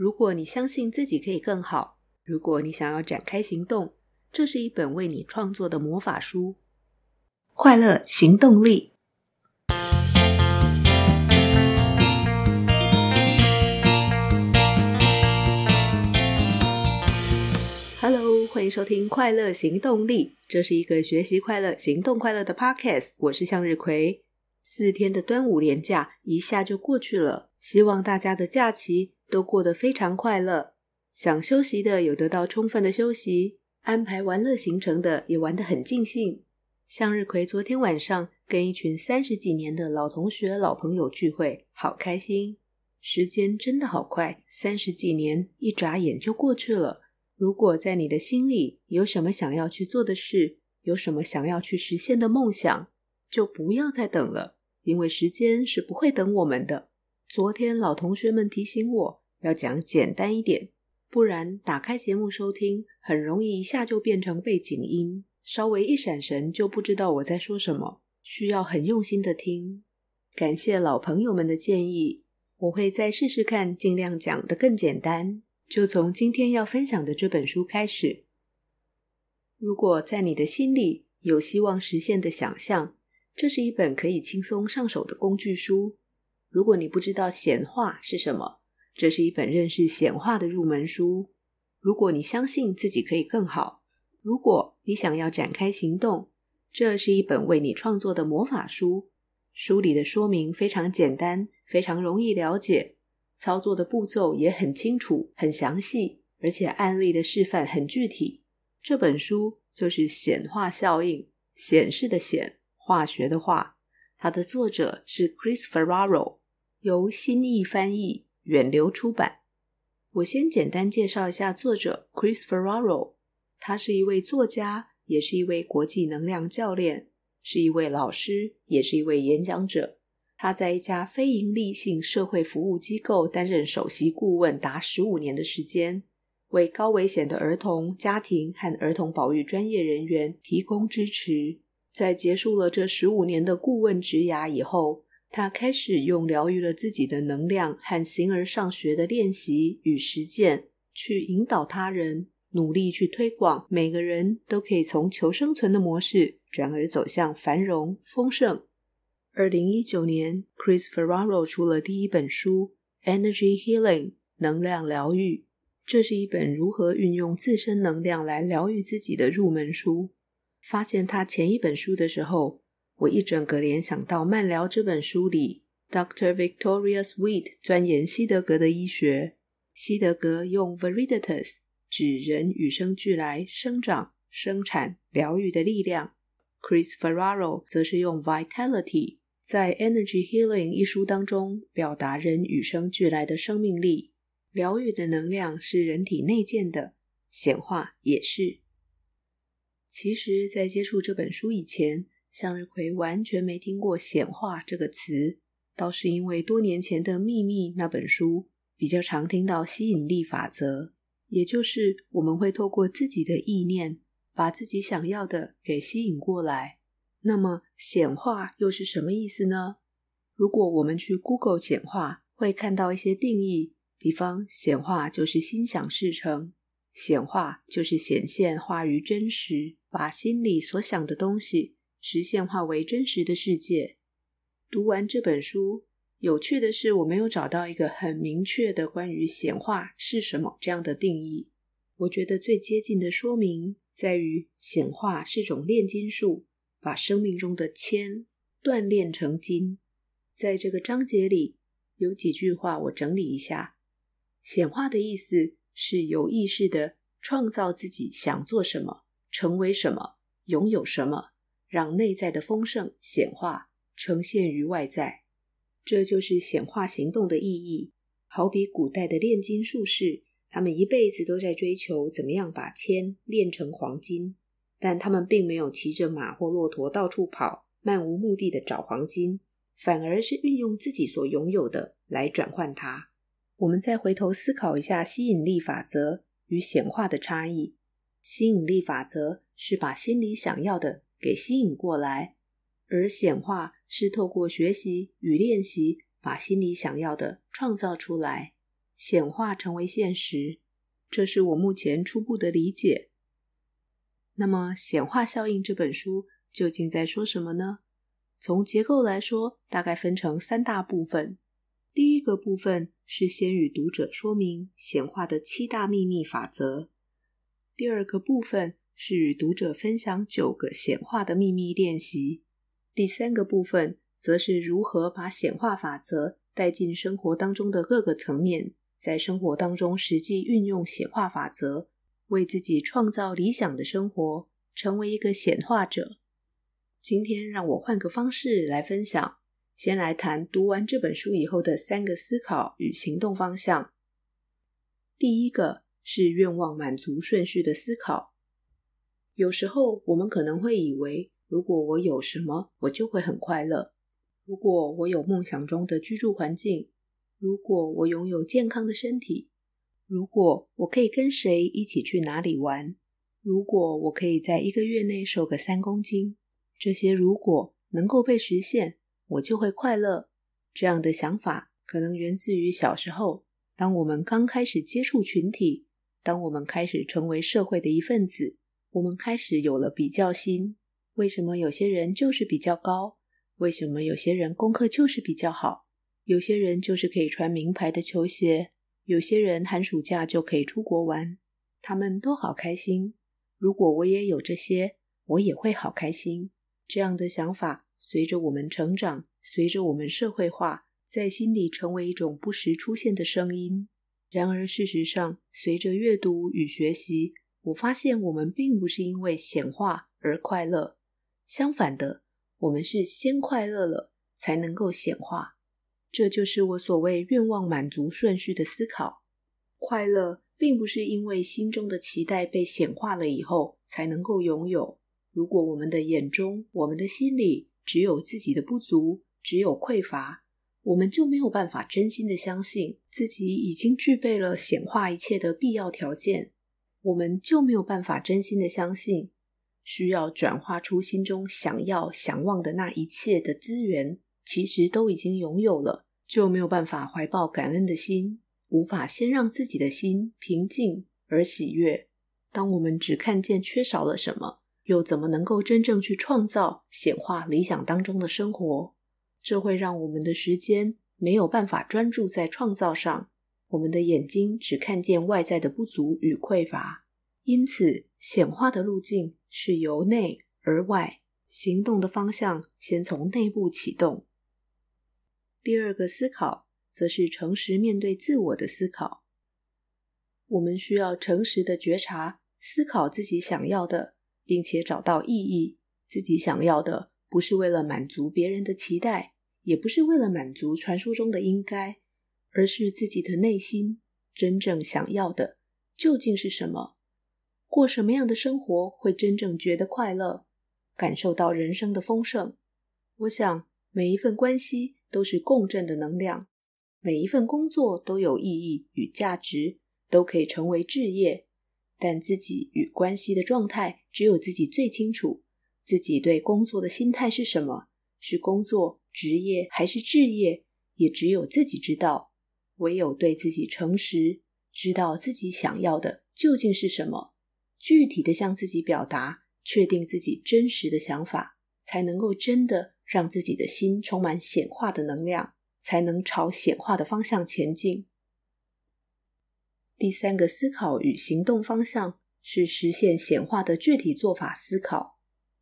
如果你相信自己可以更好，如果你想要展开行动，这是一本为你创作的魔法书。快乐行动力。Hello，欢迎收听《快乐行动力》，这是一个学习快乐、行动快乐的 Podcast。我是向日葵。四天的端午连假一下就过去了，希望大家的假期都过得非常快乐。想休息的有得到充分的休息，安排玩乐行程的也玩得很尽兴。向日葵昨天晚上跟一群三十几年的老同学、老朋友聚会，好开心。时间真的好快，三十几年一眨眼就过去了。如果在你的心里有什么想要去做的事，有什么想要去实现的梦想，就不要再等了，因为时间是不会等我们的。昨天老同学们提醒我要讲简单一点，不然打开节目收听，很容易一下就变成背景音。稍微一闪神就不知道我在说什么，需要很用心的听。感谢老朋友们的建议，我会再试试看，尽量讲得更简单。就从今天要分享的这本书开始。如果在你的心里有希望实现的想象，这是一本可以轻松上手的工具书。如果你不知道显化是什么，这是一本认识显化的入门书。如果你相信自己可以更好。如果你想要展开行动，这是一本为你创作的魔法书。书里的说明非常简单，非常容易了解，操作的步骤也很清楚、很详细，而且案例的示范很具体。这本书就是显化效应，显示的显，化学的化。它的作者是 Chris Ferraro，由新译翻译，远流出版。我先简单介绍一下作者 Chris Ferraro。他是一位作家，也是一位国际能量教练，是一位老师，也是一位演讲者。他在一家非营利性社会服务机构担任首席顾问达十五年的时间，为高危险的儿童家庭和儿童保育专业人员提供支持。在结束了这十五年的顾问职涯以后，他开始用疗愈了自己的能量和形而上学的练习与实践，去引导他人。努力去推广，每个人都可以从求生存的模式转而走向繁荣丰盛。二零一九年，Chris Ferraro 出了第一本书《Energy Healing》能量疗愈，这是一本如何运用自身能量来疗愈自己的入门书。发现他前一本书的时候，我一整个联想到《慢疗》这本书里，Dr. Victoria Sweet 钻研西德格的医学，西德格用 “veriditas” 指人与生俱来生长、生产、疗愈的力量。Chris Ferraro 则是用 Vitality 在《Energy Healing》一书当中表达人与生俱来的生命力。疗愈的能量是人体内建的，显化也是。其实，在接触这本书以前，向日葵完全没听过“显化”这个词，倒是因为多年前的《秘密》那本书比较常听到吸引力法则。也就是我们会透过自己的意念，把自己想要的给吸引过来。那么显化又是什么意思呢？如果我们去 Google 显化，会看到一些定义，比方显化就是心想事成，显化就是显现化于真实，把心里所想的东西实现化为真实的世界。读完这本书。有趣的是，我没有找到一个很明确的关于显化是什么这样的定义。我觉得最接近的说明在于，显化是种炼金术，把生命中的铅锻炼成金。在这个章节里有几句话，我整理一下：显化的意思是有意识的创造自己想做什么、成为什么、拥有什么，让内在的丰盛显化呈现于外在。这就是显化行动的意义，好比古代的炼金术士，他们一辈子都在追求怎么样把铅炼成黄金，但他们并没有骑着马或骆驼到处跑，漫无目的的找黄金，反而是运用自己所拥有的来转换它。我们再回头思考一下吸引力法则与显化的差异，吸引力法则是把心里想要的给吸引过来。而显化是透过学习与练习，把心里想要的创造出来。显化成为现实。这是我目前初步的理解。那么，《显化效应》这本书究竟在说什么呢？从结构来说，大概分成三大部分。第一个部分是先与读者说明显化的七大秘密法则。第二个部分是与读者分享九个显化的秘密练习。第三个部分则是如何把显化法则带进生活当中的各个层面，在生活当中实际运用显化法则，为自己创造理想的生活，成为一个显化者。今天让我换个方式来分享，先来谈读完这本书以后的三个思考与行动方向。第一个是愿望满足顺序的思考。有时候我们可能会以为，如果我有什么，我就会很快乐。如果我有梦想中的居住环境，如果我拥有健康的身体。如果我可以跟谁一起去哪里玩？如果我可以在一个月内瘦个三公斤，这些如果能够被实现，我就会快乐。这样的想法可能源自于小时候，当我们刚开始接触群体，当我们开始成为社会的一份子，我们开始有了比较心。为什么有些人就是比较高？为什么有些人功课就是比较好？有些人就是可以穿名牌的球鞋？有些人寒暑假就可以出国玩，他们都好开心。如果我也有这些，我也会好开心。这样的想法随着我们成长，随着我们社会化，在心里成为一种不时出现的声音。然而，事实上，随着阅读与学习，我发现我们并不是因为显化而快乐。相反的，我们是先快乐了，才能够显化。这就是我所谓愿望满足顺序的思考。快乐并不是因为心中的期待被显化了以后才能够拥有。如果我们的眼中、我们的心里只有自己的不足，只有匮乏，我们就没有办法真心的相信自己已经具备了显化一切的必要条件。我们就没有办法真心的相信，需要转化出心中想要、想望的那一切的资源。其实都已经拥有了，就没有办法怀抱感恩的心，无法先让自己的心平静而喜悦。当我们只看见缺少了什么，又怎么能够真正去创造显化理想当中的生活？这会让我们的时间没有办法专注在创造上，我们的眼睛只看见外在的不足与匮乏。因此，显化的路径是由内而外，行动的方向先从内部启动。第二个思考，则是诚实面对自我的思考。我们需要诚实的觉察、思考自己想要的，并且找到意义。自己想要的，不是为了满足别人的期待，也不是为了满足传说中的应该，而是自己的内心真正想要的究竟是什么？过什么样的生活会真正觉得快乐，感受到人生的丰盛？我想，每一份关系。都是共振的能量，每一份工作都有意义与价值，都可以成为志业。但自己与关系的状态，只有自己最清楚。自己对工作的心态是什么？是工作、职业还是志业？也只有自己知道。唯有对自己诚实，知道自己想要的究竟是什么，具体的向自己表达，确定自己真实的想法，才能够真的。让自己的心充满显化的能量，才能朝显化的方向前进。第三个思考与行动方向是实现显化的具体做法思考。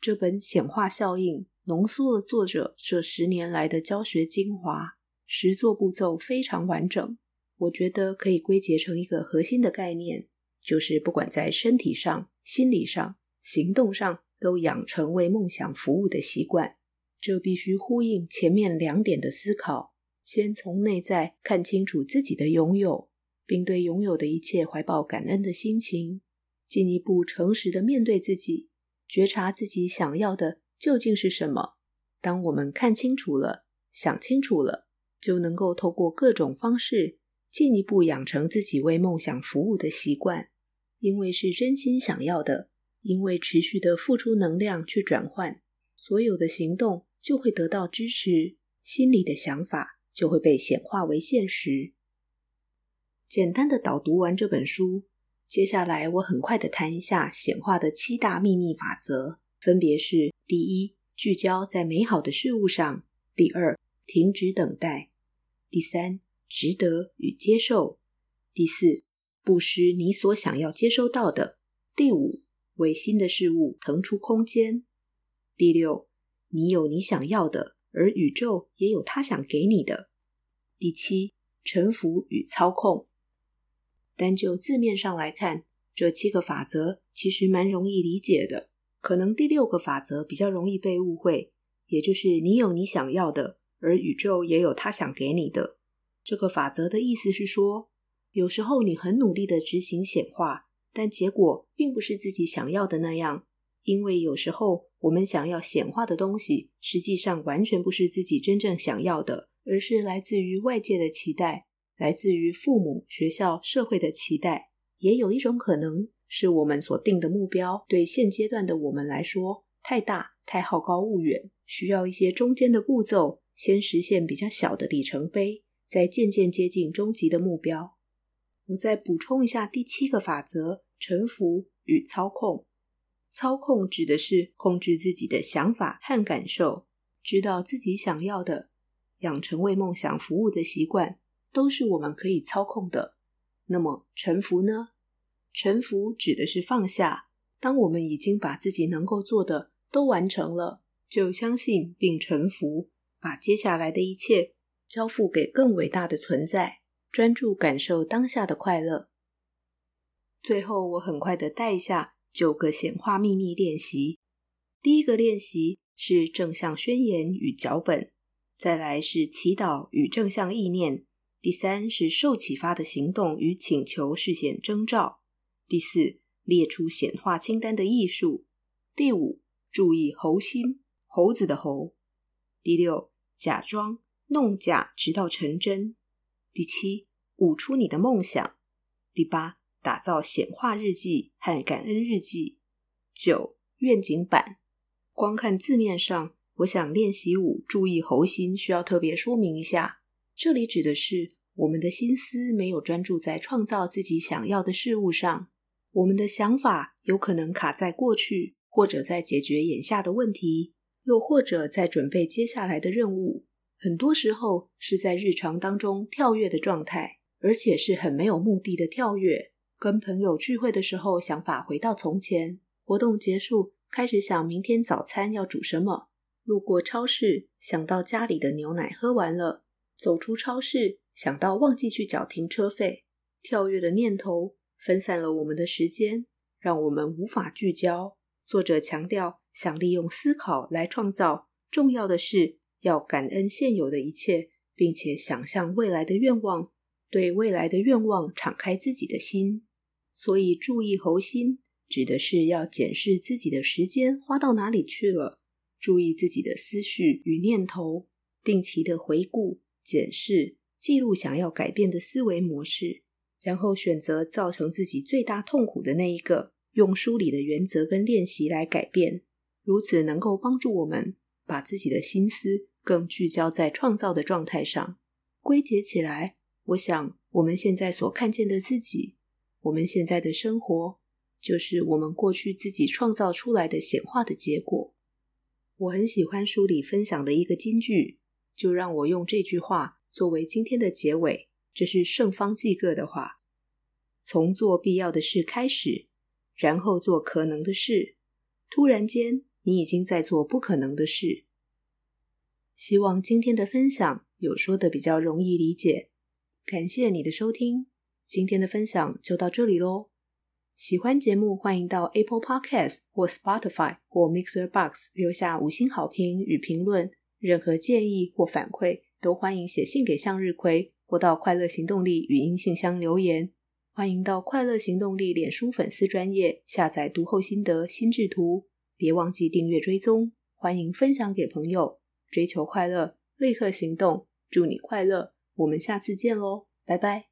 这本《显化效应》浓缩了作者这十年来的教学精华，实作步骤非常完整。我觉得可以归结成一个核心的概念，就是不管在身体上、心理上、行动上，都养成为梦想服务的习惯。这必须呼应前面两点的思考：先从内在看清楚自己的拥有，并对拥有的一切怀抱感恩的心情；进一步诚实的面对自己，觉察自己想要的究竟是什么。当我们看清楚了、想清楚了，就能够透过各种方式进一步养成自己为梦想服务的习惯。因为是真心想要的，因为持续的付出能量去转换，所有的行动。就会得到支持，心里的想法就会被显化为现实。简单的导读完这本书，接下来我很快的谈一下显化的七大秘密法则，分别是：第一，聚焦在美好的事物上；第二，停止等待；第三，值得与接受；第四，布施你所想要接收到的；第五，为新的事物腾出空间；第六，你有你想要的，而宇宙也有它想给你的；第七，臣服与操控。单就字面上来看，这七个法则其实蛮容易理解的。可能第六个法则比较容易被误会，也就是你有你想要的，而宇宙也有它想给你的。这个法则的意思是说，有时候你很努力的执行显化，但结果并不是自己想要的那样。因为有时候我们想要显化的东西，实际上完全不是自己真正想要的，而是来自于外界的期待。来自于父母、学校、社会的期待，也有一种可能是我们所定的目标对现阶段的我们来说太大、太好高骛远，需要一些中间的步骤，先实现比较小的里程碑，再渐渐接近终极的目标。我再补充一下第七个法则：臣服与操控。操控指的是控制自己的想法和感受，知道自己想要的，养成为梦想服务的习惯。都是我们可以操控的。那么臣服呢？臣服指的是放下。当我们已经把自己能够做的都完成了，就相信并臣服，把接下来的一切交付给更伟大的存在，专注感受当下的快乐。最后，我很快的带下九个显化秘密练习。第一个练习是正向宣言与脚本，再来是祈祷与正向意念。第三是受启发的行动与请求事显征兆。第四，列出显化清单的艺术。第五，注意猴心，猴子的猴。第六，假装弄假，直到成真。第七，舞出你的梦想。第八，打造显化日记和感恩日记。九，愿景板。光看字面上，我想练习五，注意猴心，需要特别说明一下。这里指的是我们的心思没有专注在创造自己想要的事物上，我们的想法有可能卡在过去，或者在解决眼下的问题，又或者在准备接下来的任务。很多时候是在日常当中跳跃的状态，而且是很没有目的的跳跃。跟朋友聚会的时候，想法回到从前；活动结束，开始想明天早餐要煮什么；路过超市，想到家里的牛奶喝完了。走出超市，想到忘记去缴停车费，跳跃的念头分散了我们的时间，让我们无法聚焦。作者强调，想利用思考来创造，重要的是要感恩现有的一切，并且想象未来的愿望，对未来的愿望敞开自己的心。所以，注意猴心，指的是要检视自己的时间花到哪里去了，注意自己的思绪与念头，定期的回顾。检视、记录想要改变的思维模式，然后选择造成自己最大痛苦的那一个，用书里的原则跟练习来改变，如此能够帮助我们把自己的心思更聚焦在创造的状态上。归结起来，我想我们现在所看见的自己，我们现在的生活，就是我们过去自己创造出来的显化的结果。我很喜欢书里分享的一个金句。就让我用这句话作为今天的结尾。这是圣方济各的话：从做必要的事开始，然后做可能的事。突然间，你已经在做不可能的事。希望今天的分享有说的比较容易理解。感谢你的收听，今天的分享就到这里喽。喜欢节目，欢迎到 Apple Podcast 或 Spotify 或 Mixer Box 留下五星好评与评论。任何建议或反馈都欢迎写信给向日葵，或到快乐行动力语音信箱留言。欢迎到快乐行动力脸书粉丝专页下载读后心得心智图，别忘记订阅追踪。欢迎分享给朋友，追求快乐，立刻行动。祝你快乐，我们下次见喽，拜拜。